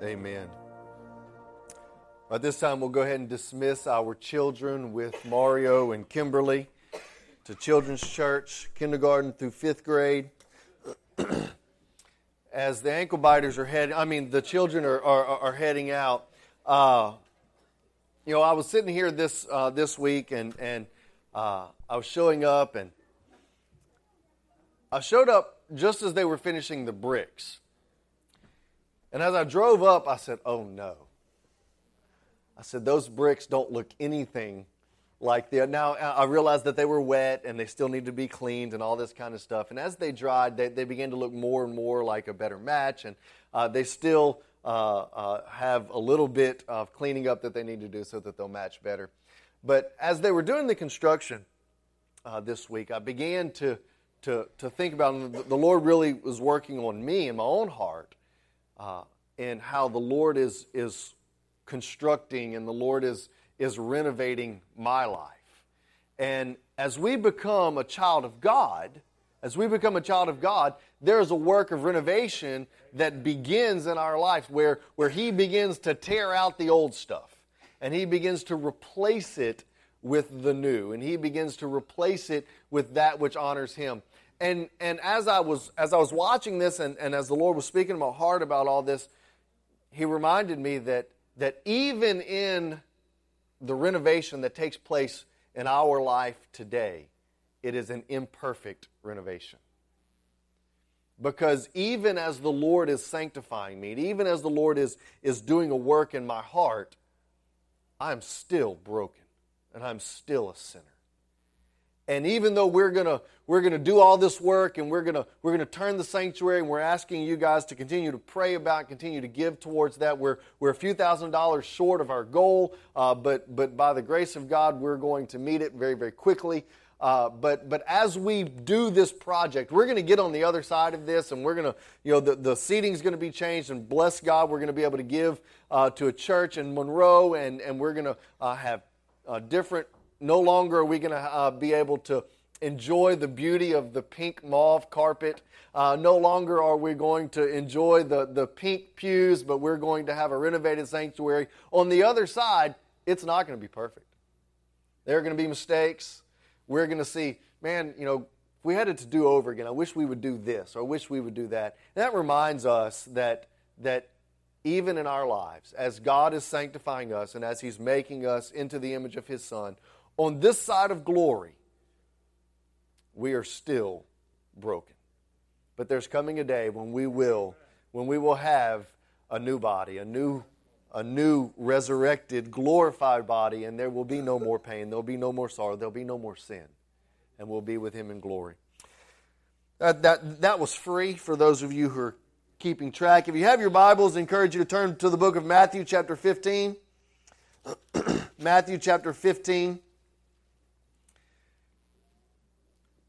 Amen. At this time, we'll go ahead and dismiss our children with Mario and Kimberly to Children's Church, kindergarten through fifth grade. As the ankle biters are heading, I mean, the children are, are, are heading out. Uh, you know, I was sitting here this uh, this week, and and uh, I was showing up, and I showed up just as they were finishing the bricks. And as I drove up, I said, "Oh no." I said, "Those bricks don't look anything like the." Now I realized that they were wet and they still need to be cleaned and all this kind of stuff. And as they dried, they, they began to look more and more like a better match, and uh, they still uh, uh, have a little bit of cleaning up that they need to do so that they'll match better. But as they were doing the construction uh, this week, I began to, to, to think about the Lord really was working on me in my own heart uh, and how the Lord is, is constructing and the Lord is, is renovating my life. And as we become a child of God, as we become a child of God, there's a work of renovation that begins in our life where, where He begins to tear out the old stuff and He begins to replace it with the new and He begins to replace it with that which honors Him. And, and as, I was, as I was watching this and, and as the Lord was speaking to my heart about all this, He reminded me that, that even in the renovation that takes place in our life today, it is an imperfect renovation. Because even as the Lord is sanctifying me, even as the Lord is, is doing a work in my heart, I'm still broken and I'm still a sinner. And even though we're gonna we're gonna do all this work and we're gonna we're gonna turn the sanctuary and we're asking you guys to continue to pray about, continue to give towards that. We're we're a few thousand dollars short of our goal, uh, but but by the grace of God, we're going to meet it very very quickly. Uh, but but as we do this project, we're going to get on the other side of this, and we're going to you know the the seating is going to be changed, and bless God, we're going to be able to give uh, to a church in Monroe, and and we're going to uh, have uh, different. No longer are we going to uh, be able to enjoy the beauty of the pink mauve carpet. Uh, no longer are we going to enjoy the the pink pews, but we're going to have a renovated sanctuary. On the other side, it's not going to be perfect. There are going to be mistakes we're going to see, man, you know, if we had it to do over again, I wish we would do this or I wish we would do that. And that reminds us that, that even in our lives, as God is sanctifying us and as He's making us into the image of His Son, on this side of glory, we are still broken. But there's coming a day when we will, when we will have a new body, a new a new resurrected, glorified body, and there will be no more pain, there'll be no more sorrow, there'll be no more sin, and we'll be with Him in glory. That, that, that was free for those of you who are keeping track. If you have your Bibles, I encourage you to turn to the book of Matthew, chapter 15. Matthew, chapter 15,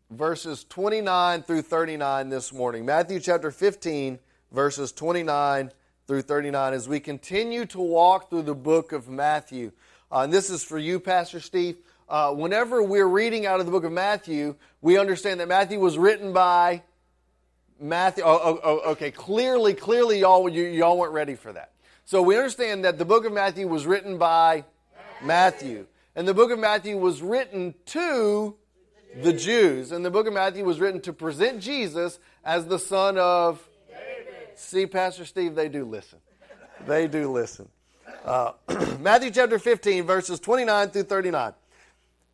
verses 29 through 39 this morning. Matthew, chapter 15, verses 29 through 39 as we continue to walk through the book of Matthew. Uh, and this is for you, Pastor Steve. Uh, whenever we're reading out of the book of Matthew, we understand that Matthew was written by Matthew. Oh, oh, oh, okay, clearly, clearly, y'all, you, y'all weren't ready for that. So we understand that the book of Matthew was written by Matthew. Matthew. And the book of Matthew was written to the Jews. And the book of Matthew was written to present Jesus as the son of See, Pastor Steve, they do listen. They do listen. Uh, Matthew chapter 15, verses 29 through 39.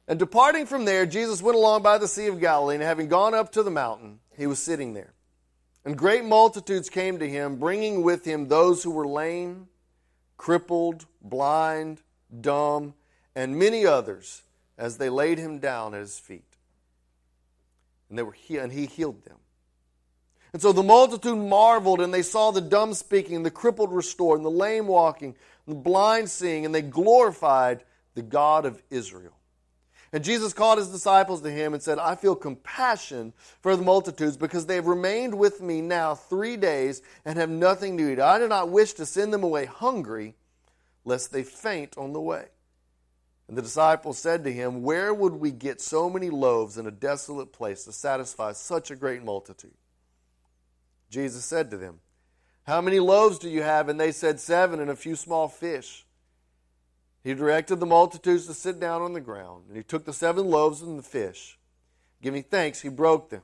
And departing from there, Jesus went along by the Sea of Galilee, and having gone up to the mountain, he was sitting there. And great multitudes came to him, bringing with him those who were lame, crippled, blind, dumb, and many others, as they laid him down at his feet. And, they were he- and he healed them. And so the multitude marveled, and they saw the dumb speaking, and the crippled restored, and the lame walking, and the blind seeing, and they glorified the God of Israel. And Jesus called his disciples to him and said, I feel compassion for the multitudes because they have remained with me now three days and have nothing to eat. I do not wish to send them away hungry, lest they faint on the way. And the disciples said to him, Where would we get so many loaves in a desolate place to satisfy such a great multitude? Jesus said to them, How many loaves do you have? And they said, Seven and a few small fish. He directed the multitudes to sit down on the ground, and he took the seven loaves and the fish. Giving thanks, he broke them,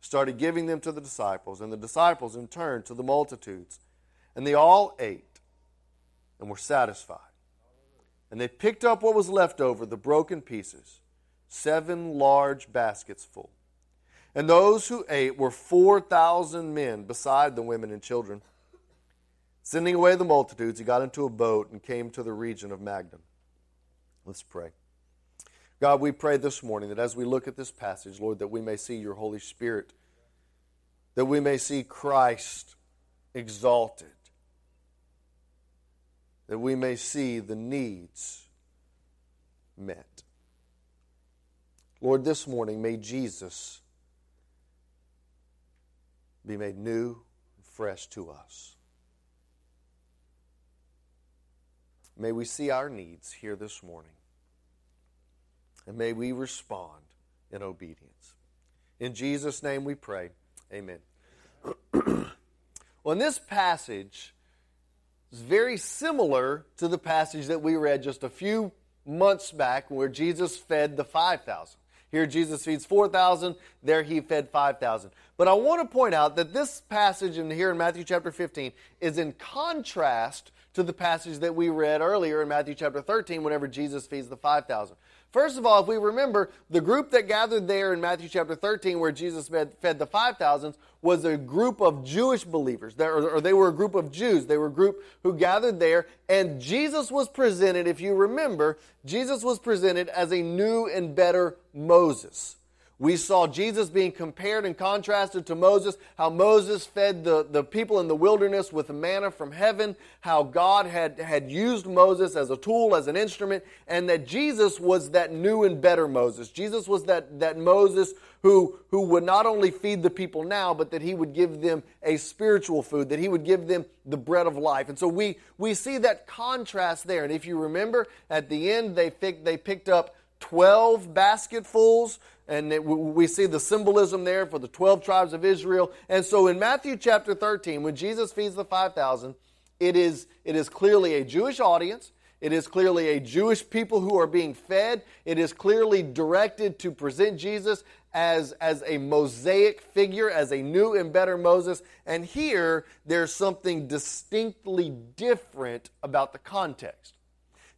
started giving them to the disciples, and the disciples in turn to the multitudes. And they all ate and were satisfied. And they picked up what was left over, the broken pieces, seven large baskets full. And those who ate were 4,000 men, beside the women and children. Sending away the multitudes, he got into a boat and came to the region of Magdala. Let's pray. God, we pray this morning that as we look at this passage, Lord, that we may see your Holy Spirit, that we may see Christ exalted, that we may see the needs met. Lord, this morning, may Jesus be made new and fresh to us. May we see our needs here this morning. And may we respond in obedience. In Jesus' name we pray. Amen. well, in this passage is very similar to the passage that we read just a few months back where Jesus fed the 5,000. Here Jesus feeds 4,000, there he fed 5,000. But I want to point out that this passage in here in Matthew chapter 15 is in contrast to the passage that we read earlier in Matthew chapter 13 whenever Jesus feeds the 5,000. First of all, if we remember, the group that gathered there in Matthew chapter 13 where Jesus fed, the 5,000 was a group of Jewish believers, or they were a group of Jews. They were a group who gathered there, and Jesus was presented, if you remember, Jesus was presented as a new and better Moses. We saw Jesus being compared and contrasted to Moses, how Moses fed the, the people in the wilderness with manna from heaven, how God had, had used Moses as a tool, as an instrument, and that Jesus was that new and better Moses. Jesus was that, that Moses who, who would not only feed the people now, but that he would give them a spiritual food, that he would give them the bread of life. And so we, we see that contrast there. And if you remember, at the end, they, picked, they picked up 12 basketfuls and we see the symbolism there for the 12 tribes of Israel. And so in Matthew chapter 13, when Jesus feeds the 5,000, it is, it is clearly a Jewish audience. It is clearly a Jewish people who are being fed. It is clearly directed to present Jesus as, as a Mosaic figure, as a new and better Moses. And here, there's something distinctly different about the context.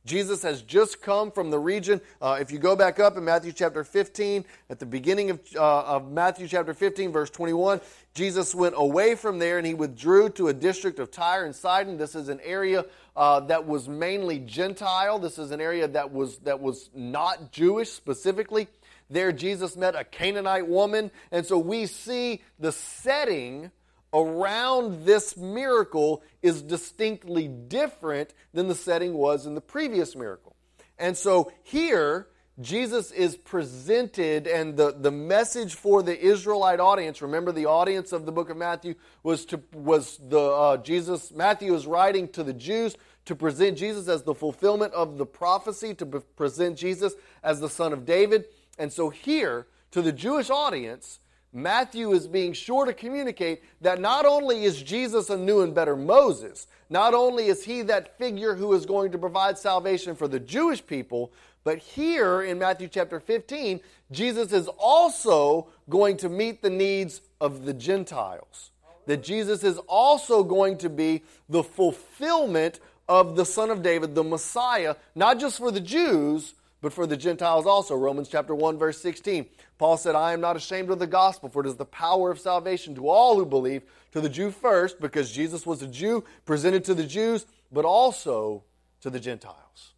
Jesus has just come from the region. Uh, if you go back up in Matthew chapter 15, at the beginning of, uh, of Matthew chapter 15, verse 21, Jesus went away from there and he withdrew to a district of Tyre and Sidon. This is an area uh, that was mainly Gentile. This is an area that was that was not Jewish specifically. There, Jesus met a Canaanite woman, and so we see the setting around this miracle is distinctly different than the setting was in the previous miracle. And so here, Jesus is presented, and the, the message for the Israelite audience. Remember, the audience of the book of Matthew was to was the uh, Jesus. Matthew is writing to the Jews to present Jesus as the fulfillment of the prophecy, to present Jesus as the son of David. And so here, to the Jewish audience, Matthew is being sure to communicate that not only is Jesus a new and better Moses, not only is he that figure who is going to provide salvation for the Jewish people, but here in Matthew chapter 15, Jesus is also going to meet the needs of the Gentiles. That Jesus is also going to be the fulfillment of the Son of David, the Messiah, not just for the Jews, but for the Gentiles also. Romans chapter 1, verse 16. Paul said, I am not ashamed of the gospel, for it is the power of salvation to all who believe, to the Jew first, because Jesus was a Jew, presented to the Jews, but also to the Gentiles.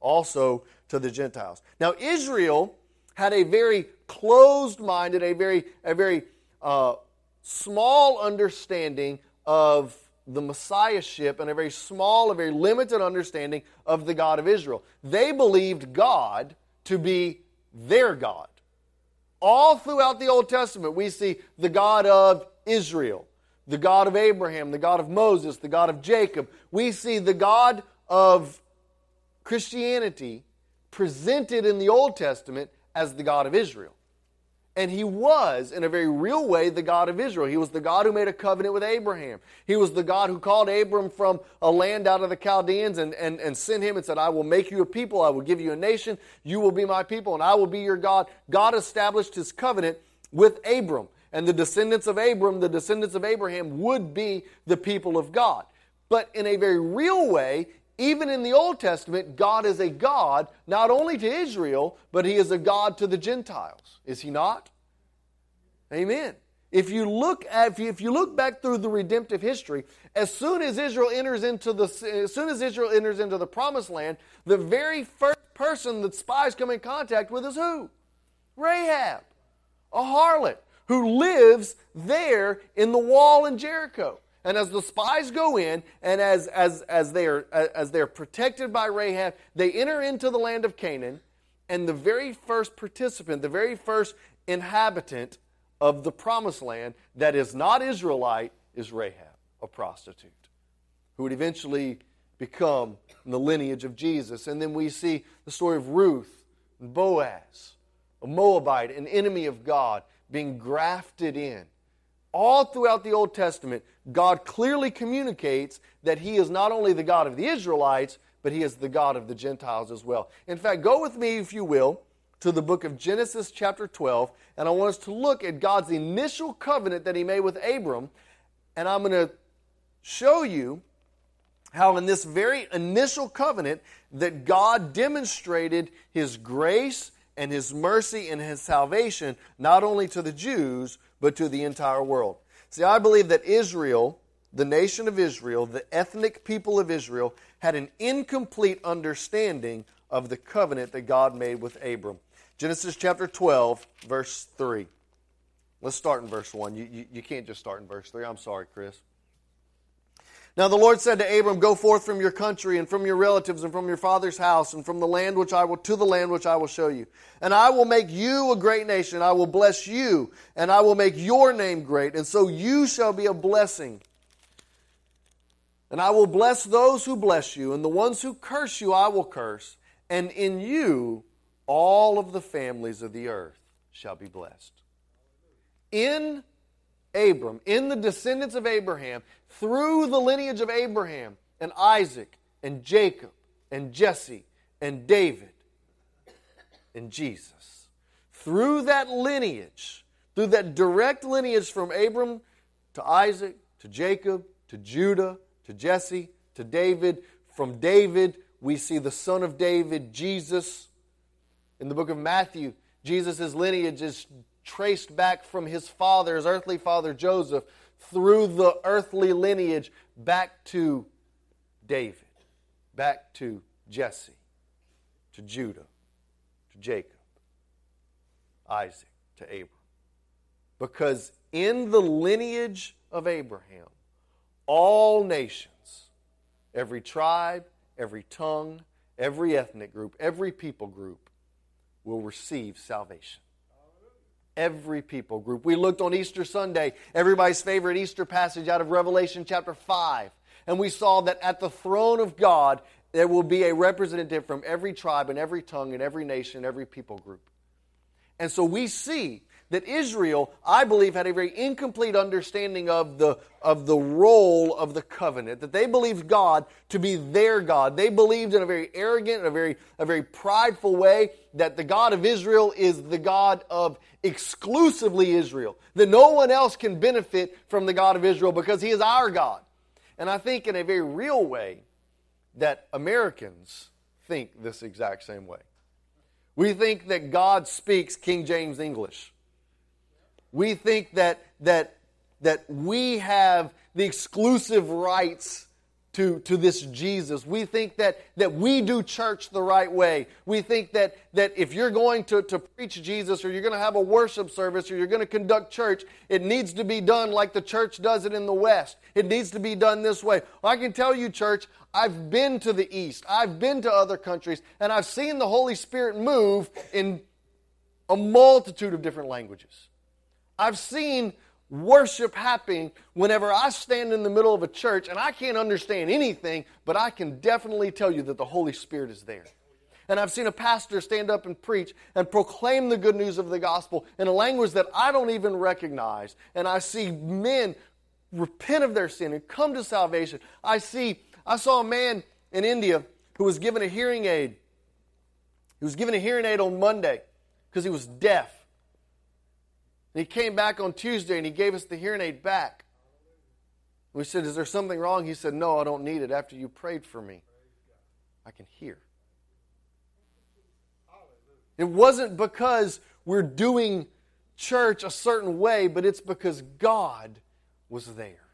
Also to the Gentiles. Now, Israel had a very closed minded, a very, a very uh, small understanding of the Messiahship and a very small, a very limited understanding of the God of Israel. They believed God to be their God. All throughout the Old Testament, we see the God of Israel, the God of Abraham, the God of Moses, the God of Jacob. We see the God of Christianity presented in the Old Testament as the God of Israel. And he was, in a very real way, the God of Israel. He was the God who made a covenant with Abraham. He was the God who called Abram from a land out of the Chaldeans and, and, and sent him and said, I will make you a people, I will give you a nation, you will be my people, and I will be your God. God established his covenant with Abram. And the descendants of Abram, the descendants of Abraham, would be the people of God. But in a very real way, even in the Old Testament, God is a God not only to Israel, but He is a God to the Gentiles. Is He not? Amen. If you look at, if you look back through the redemptive history, as soon as Israel enters into the as soon as Israel enters into the promised land, the very first person that spies come in contact with is who? Rahab, a harlot who lives there in the wall in Jericho. And as the spies go in, and as, as, as, they are, as they're protected by Rahab, they enter into the land of Canaan, and the very first participant, the very first inhabitant of the promised land that is not Israelite is Rahab, a prostitute, who would eventually become the lineage of Jesus. And then we see the story of Ruth and Boaz, a Moabite, an enemy of God, being grafted in all throughout the Old Testament, God clearly communicates that He is not only the God of the Israelites, but He is the God of the Gentiles as well. In fact, go with me, if you will, to the book of Genesis, chapter 12, and I want us to look at God's initial covenant that He made with Abram, and I'm going to show you how, in this very initial covenant, that God demonstrated His grace and His mercy and His salvation not only to the Jews, but to the entire world. See, I believe that Israel, the nation of Israel, the ethnic people of Israel, had an incomplete understanding of the covenant that God made with Abram. Genesis chapter 12, verse 3. Let's start in verse 1. You, you, you can't just start in verse 3. I'm sorry, Chris. Now the Lord said to Abram, Go forth from your country and from your relatives and from your father's house and from the land which I will to the land which I will show you. And I will make you a great nation. I will bless you, and I will make your name great, and so you shall be a blessing. And I will bless those who bless you, and the ones who curse you I will curse, and in you all of the families of the earth shall be blessed. In Abram, in the descendants of Abraham, through the lineage of Abraham and Isaac and Jacob and Jesse and David and Jesus. Through that lineage, through that direct lineage from Abram to Isaac to Jacob to Judah to Jesse to David, from David, we see the son of David, Jesus. In the book of Matthew, Jesus' lineage is traced back from his father, his earthly father Joseph, through the earthly lineage back to David, back to Jesse, to Judah, to Jacob, Isaac, to Abram. Because in the lineage of Abraham, all nations, every tribe, every tongue, every ethnic group, every people group will receive salvation every people group. We looked on Easter Sunday, everybody's favorite Easter passage out of Revelation chapter 5, and we saw that at the throne of God, there will be a representative from every tribe and every tongue and every nation, and every people group. And so we see that Israel, I believe, had a very incomplete understanding of the, of the role of the covenant, that they believed God to be their God. They believed in a very arrogant, a very, a very prideful way that the God of Israel is the God of exclusively Israel, that no one else can benefit from the God of Israel because he is our God. And I think in a very real way that Americans think this exact same way. We think that God speaks King James English. We think that, that, that we have the exclusive rights to, to this Jesus. We think that, that we do church the right way. We think that, that if you're going to, to preach Jesus or you're going to have a worship service or you're going to conduct church, it needs to be done like the church does it in the West. It needs to be done this way. Well, I can tell you, church, I've been to the East, I've been to other countries, and I've seen the Holy Spirit move in a multitude of different languages. I've seen worship happening whenever I stand in the middle of a church and I can't understand anything, but I can definitely tell you that the Holy Spirit is there. And I've seen a pastor stand up and preach and proclaim the good news of the gospel in a language that I don't even recognize. And I see men repent of their sin and come to salvation. I see, I saw a man in India who was given a hearing aid. He was given a hearing aid on Monday because he was deaf. And he came back on Tuesday and he gave us the hearing aid back. We said, Is there something wrong? He said, No, I don't need it. After you prayed for me, I can hear. It wasn't because we're doing church a certain way, but it's because God was there.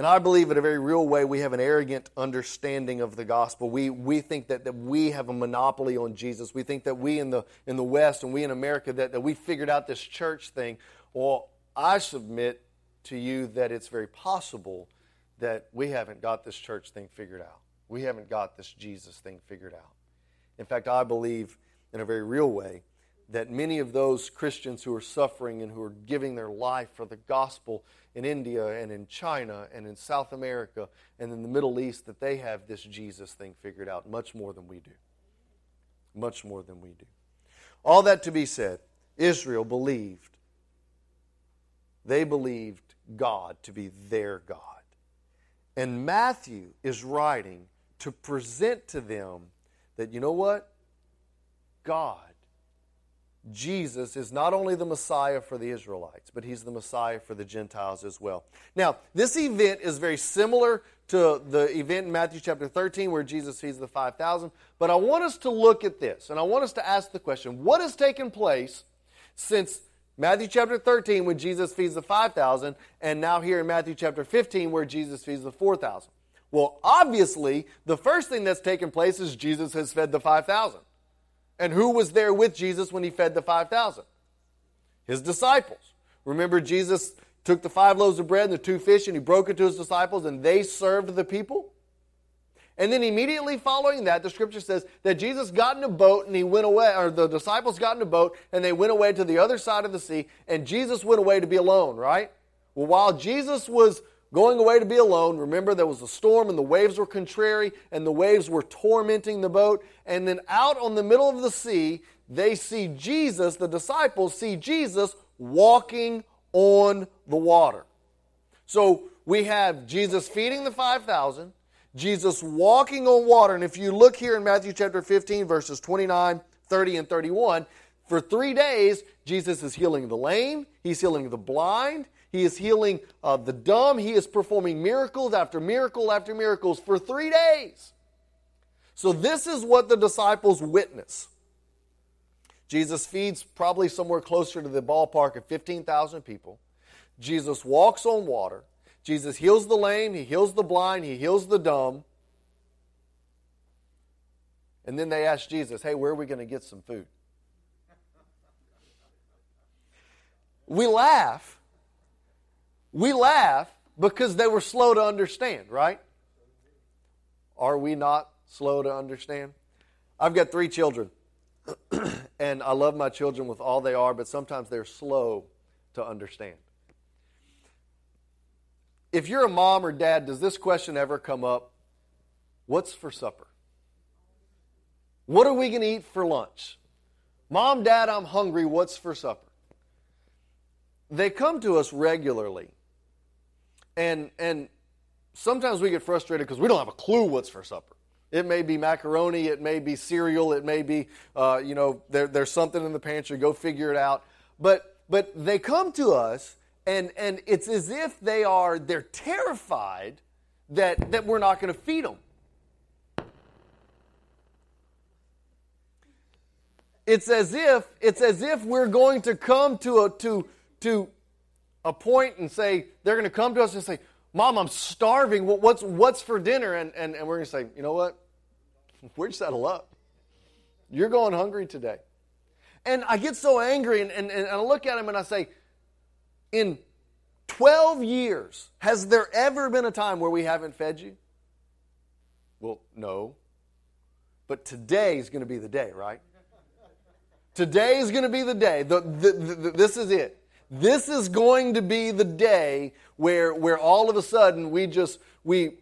And I believe in a very real way we have an arrogant understanding of the gospel. We, we think that, that we have a monopoly on Jesus. We think that we in the, in the West and we in America, that, that we figured out this church thing. Well, I submit to you that it's very possible that we haven't got this church thing figured out. We haven't got this Jesus thing figured out. In fact, I believe in a very real way that many of those Christians who are suffering and who are giving their life for the gospel in India and in China and in South America and in the Middle East, that they have this Jesus thing figured out much more than we do. Much more than we do. All that to be said, Israel believed. They believed God to be their God. And Matthew is writing to present to them that, you know what? God Jesus is not only the Messiah for the Israelites, but he's the Messiah for the Gentiles as well. Now, this event is very similar to the event in Matthew chapter 13 where Jesus feeds the 5,000, but I want us to look at this and I want us to ask the question what has taken place since Matthew chapter 13 when Jesus feeds the 5,000 and now here in Matthew chapter 15 where Jesus feeds the 4,000? Well, obviously, the first thing that's taken place is Jesus has fed the 5,000. And who was there with Jesus when he fed the 5,000? His disciples. Remember, Jesus took the five loaves of bread and the two fish and he broke it to his disciples and they served the people? And then immediately following that, the scripture says that Jesus got in a boat and he went away, or the disciples got in a boat and they went away to the other side of the sea, and Jesus went away to be alone, right? Well, while Jesus was going away to be alone. Remember, there was a storm and the waves were contrary and the waves were tormenting the boat. And then out on the middle of the sea, they see Jesus, the disciples see Jesus walking on the water. So we have Jesus feeding the 5,000, Jesus walking on water. And if you look here in Matthew chapter 15, verses 29, 30, and 31, for three days, Jesus is healing the lame, he's healing the blind, he is healing uh, the dumb. He is performing miracles after miracle after miracles for three days. So, this is what the disciples witness. Jesus feeds probably somewhere closer to the ballpark of 15,000 people. Jesus walks on water. Jesus heals the lame, he heals the blind, he heals the dumb. And then they ask Jesus, hey, where are we going to get some food? We laugh we laugh because they were slow to understand, right? Are we not slow to understand? I've got three children, and I love my children with all they are, but sometimes they're slow to understand. If you're a mom or dad, does this question ever come up? What's for supper? What are we going to eat for lunch? Mom, dad, I'm hungry. What's for supper? They come to us regularly and and sometimes we get frustrated because we don't have a clue what's for supper. It may be macaroni, it may be cereal, it may be uh, you know there, there's something in the pantry. Go figure it out. But but they come to us and and it's as if they are they're terrified that that we're not going to feed them. It's as if it's as if we're going to come to a to to a point and say, they're going to come to us and say, Mom, I'm starving. What's, what's for dinner? And, and, and we're going to say, you know what? We're settle up. You're going hungry today. And I get so angry and, and, and I look at him and I say, in 12 years, has there ever been a time where we haven't fed you? Well, no. But today is going to be the day, right? Today is going to be the day. The, the, the, this is it. This is going to be the day where, where all of a sudden we just, we,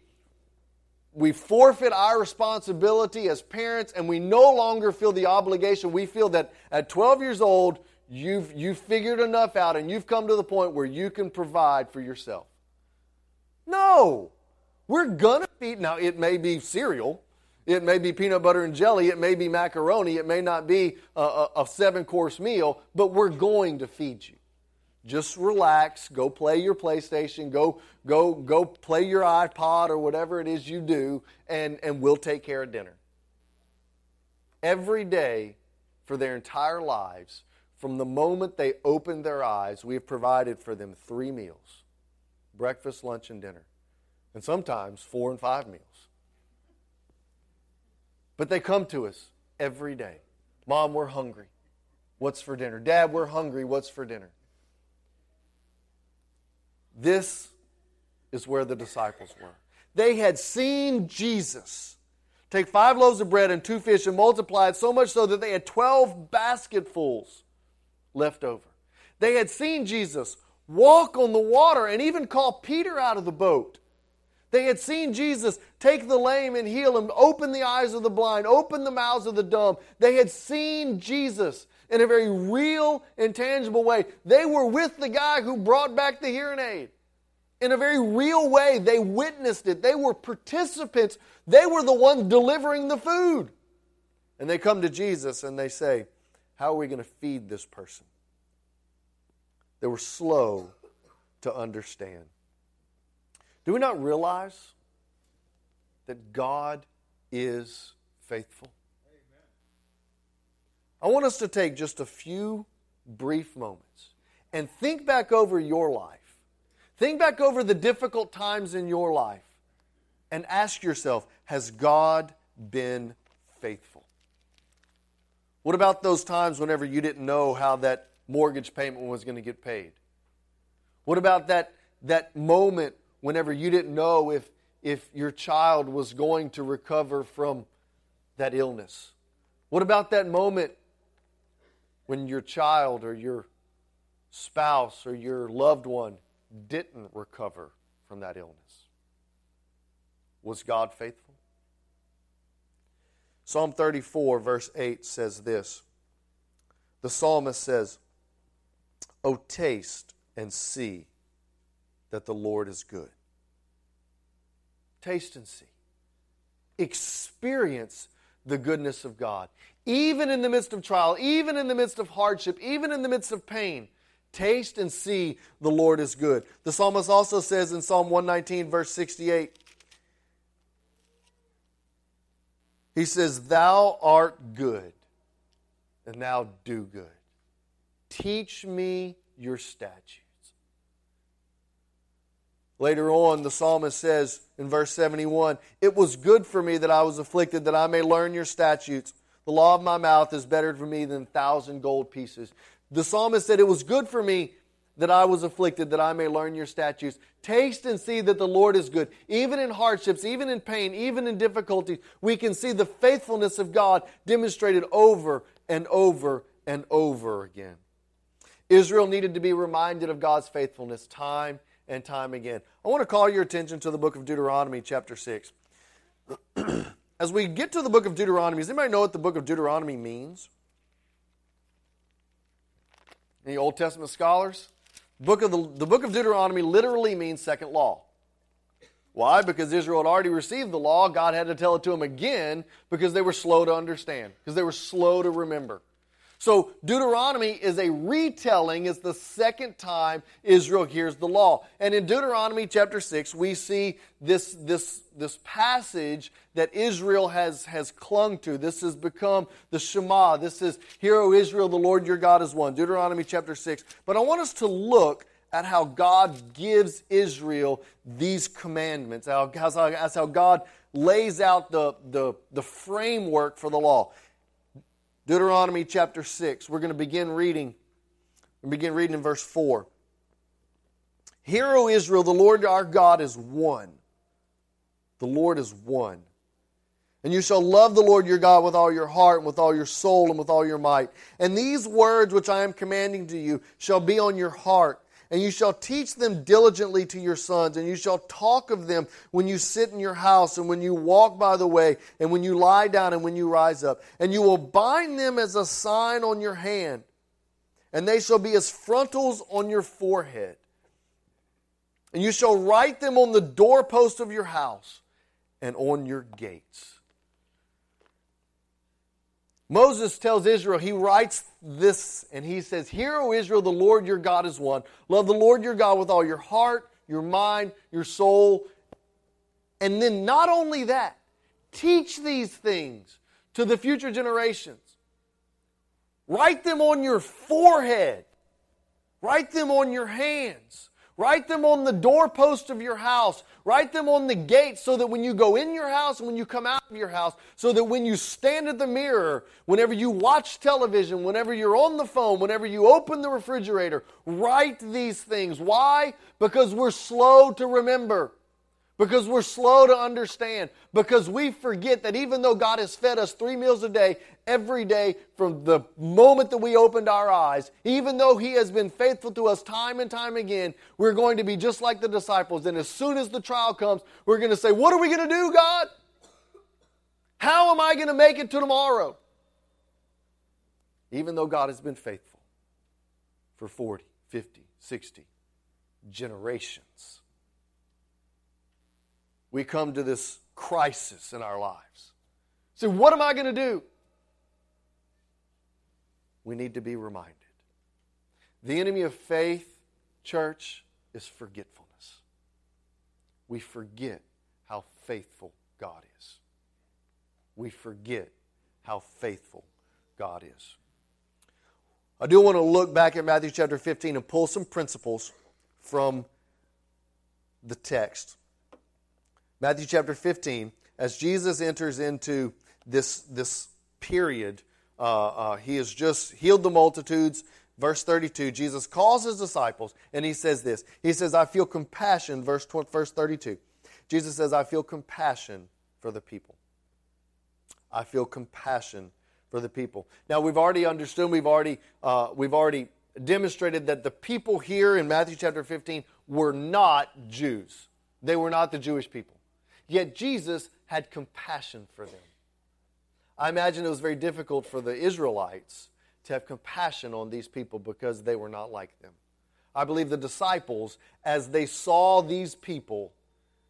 we forfeit our responsibility as parents and we no longer feel the obligation. We feel that at 12 years old, you've, you've figured enough out and you've come to the point where you can provide for yourself. No. We're to feed. Now, it may be cereal. It may be peanut butter and jelly. It may be macaroni. It may not be a, a, a seven course meal, but we're going to feed you. Just relax. Go play your PlayStation. Go, go, go play your iPod or whatever it is you do, and, and we'll take care of dinner. Every day for their entire lives, from the moment they opened their eyes, we have provided for them three meals breakfast, lunch, and dinner. And sometimes four and five meals. But they come to us every day. Mom, we're hungry. What's for dinner? Dad, we're hungry. What's for dinner? This is where the disciples were. They had seen Jesus take five loaves of bread and two fish and multiply it so much so that they had 12 basketfuls left over. They had seen Jesus walk on the water and even call Peter out of the boat. They had seen Jesus take the lame and heal him, open the eyes of the blind, open the mouths of the dumb. They had seen Jesus in a very real and tangible way. They were with the guy who brought back the hearing aid. In a very real way, they witnessed it. They were participants. They were the ones delivering the food. And they come to Jesus and they say, How are we going to feed this person? They were slow to understand. Do we not realize that God is faithful? I want us to take just a few brief moments and think back over your life. Think back over the difficult times in your life and ask yourself Has God been faithful? What about those times whenever you didn't know how that mortgage payment was going to get paid? What about that, that moment whenever you didn't know if, if your child was going to recover from that illness? What about that moment when your child or your spouse or your loved one didn't recover from that illness? Was God faithful? Psalm 34, verse 8 says this The psalmist says, O taste and see that the Lord is good. Taste and see. Experience the goodness of God. Even in the midst of trial, even in the midst of hardship, even in the midst of pain, taste and see the Lord is good. The psalmist also says in Psalm 119, verse 68, he says, Thou art good, and thou do good. Teach me your statutes. Later on, the psalmist says in verse 71 It was good for me that I was afflicted, that I may learn your statutes. The law of my mouth is better for me than a thousand gold pieces. The psalmist said, It was good for me that I was afflicted, that I may learn your statutes. Taste and see that the Lord is good. Even in hardships, even in pain, even in difficulties, we can see the faithfulness of God demonstrated over and over and over again. Israel needed to be reminded of God's faithfulness time and time again. I want to call your attention to the book of Deuteronomy, chapter 6. As we get to the book of Deuteronomy, does anybody know what the book of Deuteronomy means? Any Old Testament scholars? Book of the, the book of Deuteronomy literally means second law. Why? Because Israel had already received the law. God had to tell it to them again because they were slow to understand, because they were slow to remember. So Deuteronomy is a retelling, is the second time Israel hears the law. And in Deuteronomy chapter 6, we see this, this, this passage that Israel has, has clung to. This has become the Shema. This is, Hear, O Israel, the Lord your God is one. Deuteronomy chapter 6. But I want us to look at how God gives Israel these commandments, how, as how God lays out the, the, the framework for the law. Deuteronomy chapter 6. We're going to begin reading. We begin reading in verse 4. Hear, O Israel, the Lord our God is one. The Lord is one. And you shall love the Lord your God with all your heart, and with all your soul, and with all your might. And these words which I am commanding to you shall be on your heart And you shall teach them diligently to your sons, and you shall talk of them when you sit in your house, and when you walk by the way, and when you lie down, and when you rise up. And you will bind them as a sign on your hand, and they shall be as frontals on your forehead. And you shall write them on the doorpost of your house and on your gates. Moses tells Israel, he writes this and he says, Hear, O Israel, the Lord your God is one. Love the Lord your God with all your heart, your mind, your soul. And then not only that, teach these things to the future generations. Write them on your forehead, write them on your hands. Write them on the doorpost of your house. Write them on the gate so that when you go in your house and when you come out of your house, so that when you stand at the mirror, whenever you watch television, whenever you're on the phone, whenever you open the refrigerator, write these things. Why? Because we're slow to remember because we're slow to understand, because we forget that even though God has fed us three meals a day, every day from the moment that we opened our eyes, even though He has been faithful to us time and time again, we're going to be just like the disciples. And as soon as the trial comes, we're going to say, What are we going to do, God? How am I going to make it to tomorrow? Even though God has been faithful for 40, 50, 60 generations we come to this crisis in our lives. So, what am I going to do? We need to be reminded. The enemy of faith, church, is forgetfulness. We forget how faithful God is. We forget how faithful God is. I do want to look back at Matthew chapter 15 and pull some principles from the text. Matthew chapter 15, as Jesus enters into this, this period, uh, uh, he has just healed the multitudes. Verse 32, Jesus calls his disciples and he says this. He says, I feel compassion, verse, verse 32. Jesus says, I feel compassion for the people. I feel compassion for the people. Now we've already understood, we've already, uh, we've already demonstrated that the people here in Matthew chapter 15 were not Jews. They were not the Jewish people. Yet Jesus had compassion for them. I imagine it was very difficult for the Israelites to have compassion on these people because they were not like them. I believe the disciples, as they saw these people,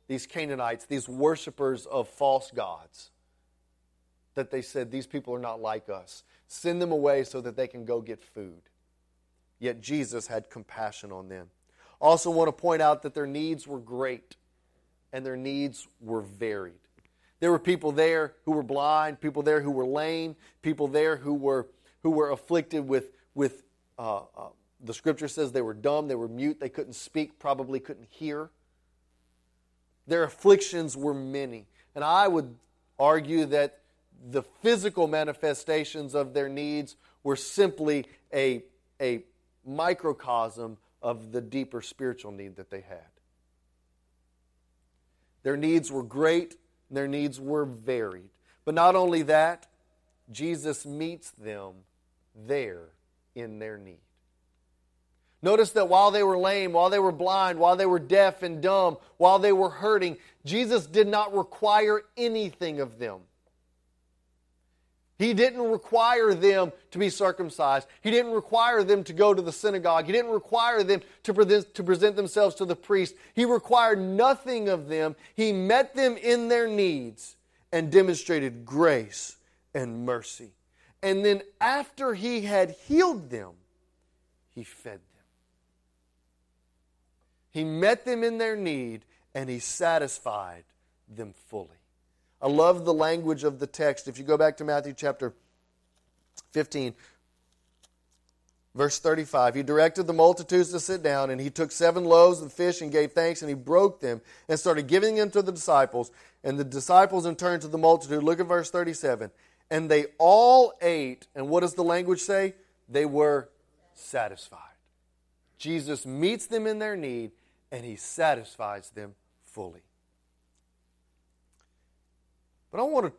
these Canaanites, these worshippers of false gods, that they said, These people are not like us. Send them away so that they can go get food. Yet Jesus had compassion on them. Also, want to point out that their needs were great and their needs were varied. There were people there who were blind, people there who were lame, people there who were who were afflicted with with uh, uh, the scripture says they were dumb, they were mute, they couldn't speak, probably couldn't hear. Their afflictions were many, and I would argue that the physical manifestations of their needs were simply a a microcosm of the deeper spiritual need that they had. Their needs were great, and their needs were varied. But not only that, Jesus meets them there in their need. Notice that while they were lame, while they were blind, while they were deaf and dumb, while they were hurting, Jesus did not require anything of them. He didn't require them to be circumcised. He didn't require them to go to the synagogue. He didn't require them to present, to present themselves to the priest. He required nothing of them. He met them in their needs and demonstrated grace and mercy. And then, after he had healed them, he fed them. He met them in their need and he satisfied them fully. I love the language of the text. If you go back to Matthew chapter 15, verse 35, he directed the multitudes to sit down, and he took seven loaves of fish and gave thanks, and he broke them and started giving them to the disciples. And the disciples in turn to the multitude. Look at verse 37. And they all ate, and what does the language say? They were satisfied. Jesus meets them in their need, and he satisfies them fully. But I want to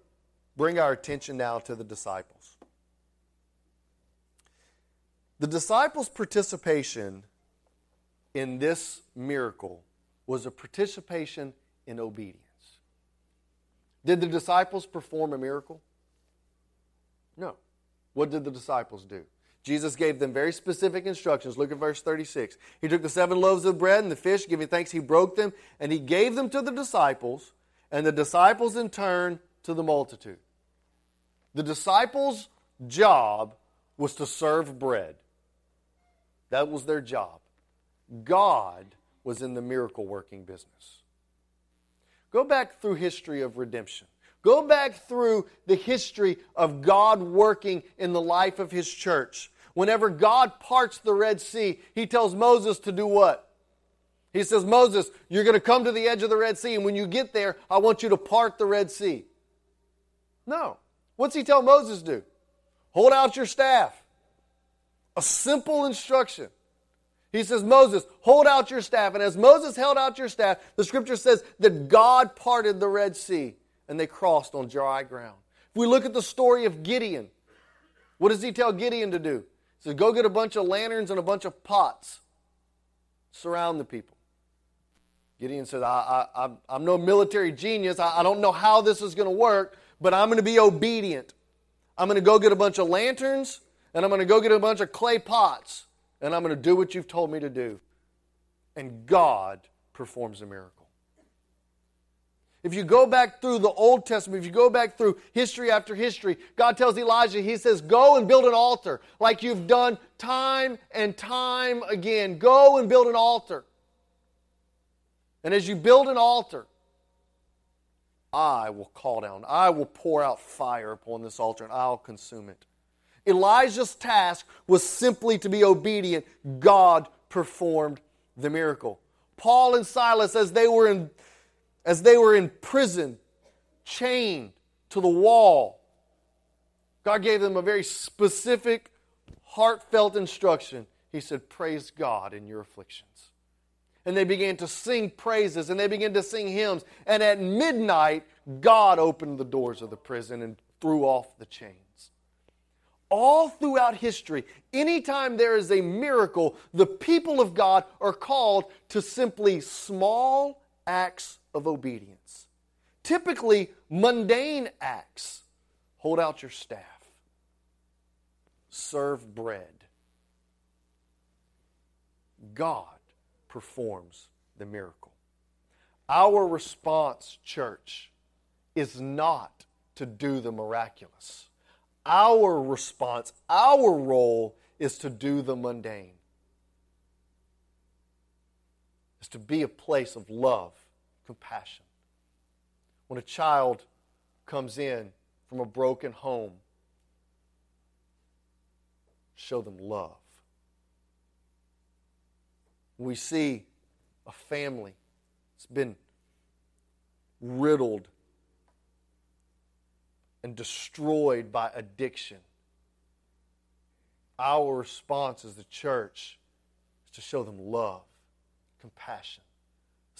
bring our attention now to the disciples. The disciples' participation in this miracle was a participation in obedience. Did the disciples perform a miracle? No. What did the disciples do? Jesus gave them very specific instructions. Look at verse 36. He took the seven loaves of bread and the fish, giving thanks, he broke them, and he gave them to the disciples, and the disciples in turn to the multitude. The disciples' job was to serve bread. That was their job. God was in the miracle working business. Go back through history of redemption. Go back through the history of God working in the life of His church. Whenever God parts the Red Sea, He tells Moses to do what? He says, Moses, you're going to come to the edge of the Red Sea, and when you get there, I want you to part the Red Sea. No. What's He tell Moses to do? Hold out your staff. A simple instruction. He says, Moses, hold out your staff. And as Moses held out your staff, the scripture says that God parted the Red Sea and they crossed on dry ground. If we look at the story of Gideon, what does he tell Gideon to do? He says, Go get a bunch of lanterns and a bunch of pots, surround the people. Gideon says, I, I, I'm no military genius. I, I don't know how this is going to work, but I'm going to be obedient. I'm going to go get a bunch of lanterns and I'm going to go get a bunch of clay pots and I'm going to do what you've told me to do. And God performs a miracle. If you go back through the Old Testament, if you go back through history after history, God tells Elijah, He says, Go and build an altar like you've done time and time again. Go and build an altar. And as you build an altar, I will call down, I will pour out fire upon this altar, and I'll consume it. Elijah's task was simply to be obedient. God performed the miracle. Paul and Silas, as they were in as they were in prison, chained to the wall. God gave them a very specific, heartfelt instruction. He said, Praise God in your afflictions. And they began to sing praises and they began to sing hymns. And at midnight, God opened the doors of the prison and threw off the chains. All throughout history, anytime there is a miracle, the people of God are called to simply small acts of obedience. Typically, mundane acts. Hold out your staff, serve bread. God performs the miracle. Our response, church, is not to do the miraculous. Our response, our role is to do the mundane, is to be a place of love compassion. When a child comes in from a broken home, show them love. We see a family that's been riddled and destroyed by addiction, our response as the church is to show them love, compassion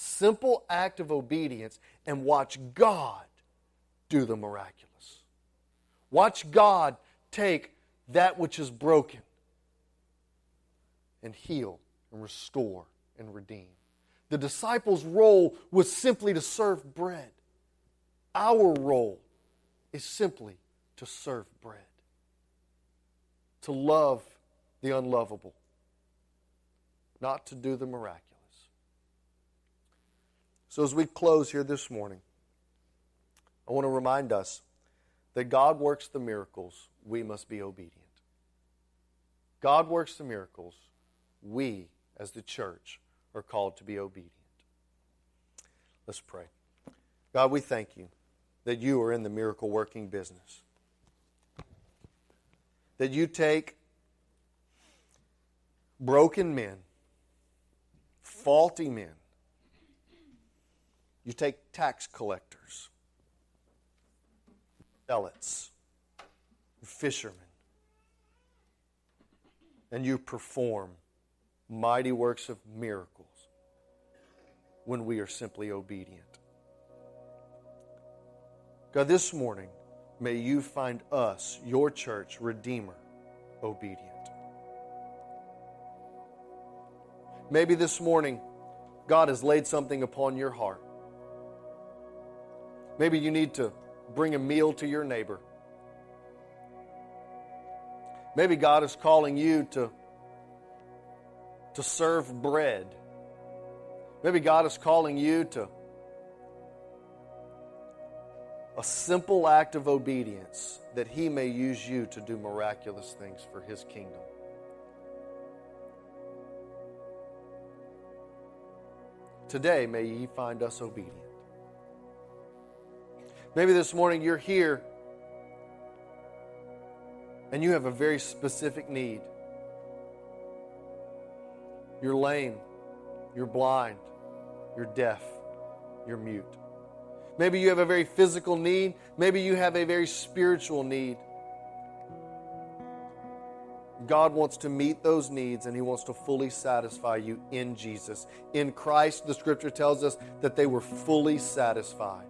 simple act of obedience and watch God do the miraculous. Watch God take that which is broken and heal and restore and redeem. The disciples' role was simply to serve bread. Our role is simply to serve bread, to love the unlovable, not to do the miraculous. So, as we close here this morning, I want to remind us that God works the miracles, we must be obedient. God works the miracles, we, as the church, are called to be obedient. Let's pray. God, we thank you that you are in the miracle working business. That you take broken men, faulty men, you take tax collectors, zealots, fishermen, and you perform mighty works of miracles when we are simply obedient. God, this morning, may you find us, your church, Redeemer, obedient. Maybe this morning God has laid something upon your heart. Maybe you need to bring a meal to your neighbor. Maybe God is calling you to, to serve bread. Maybe God is calling you to a simple act of obedience that He may use you to do miraculous things for His kingdom. Today, may ye find us obedient. Maybe this morning you're here and you have a very specific need. You're lame, you're blind, you're deaf, you're mute. Maybe you have a very physical need, maybe you have a very spiritual need. God wants to meet those needs and He wants to fully satisfy you in Jesus. In Christ, the scripture tells us that they were fully satisfied.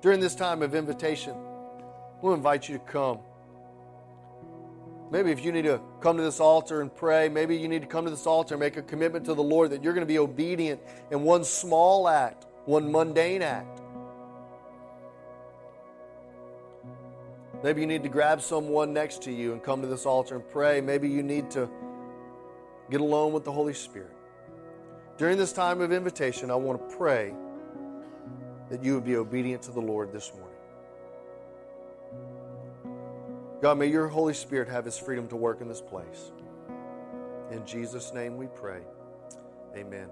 During this time of invitation, we'll invite you to come. Maybe if you need to come to this altar and pray, maybe you need to come to this altar and make a commitment to the Lord that you're going to be obedient in one small act, one mundane act. Maybe you need to grab someone next to you and come to this altar and pray. Maybe you need to get alone with the Holy Spirit. During this time of invitation, I want to pray that you would be obedient to the Lord this morning. God, may your Holy Spirit have his freedom to work in this place. In Jesus' name we pray. Amen.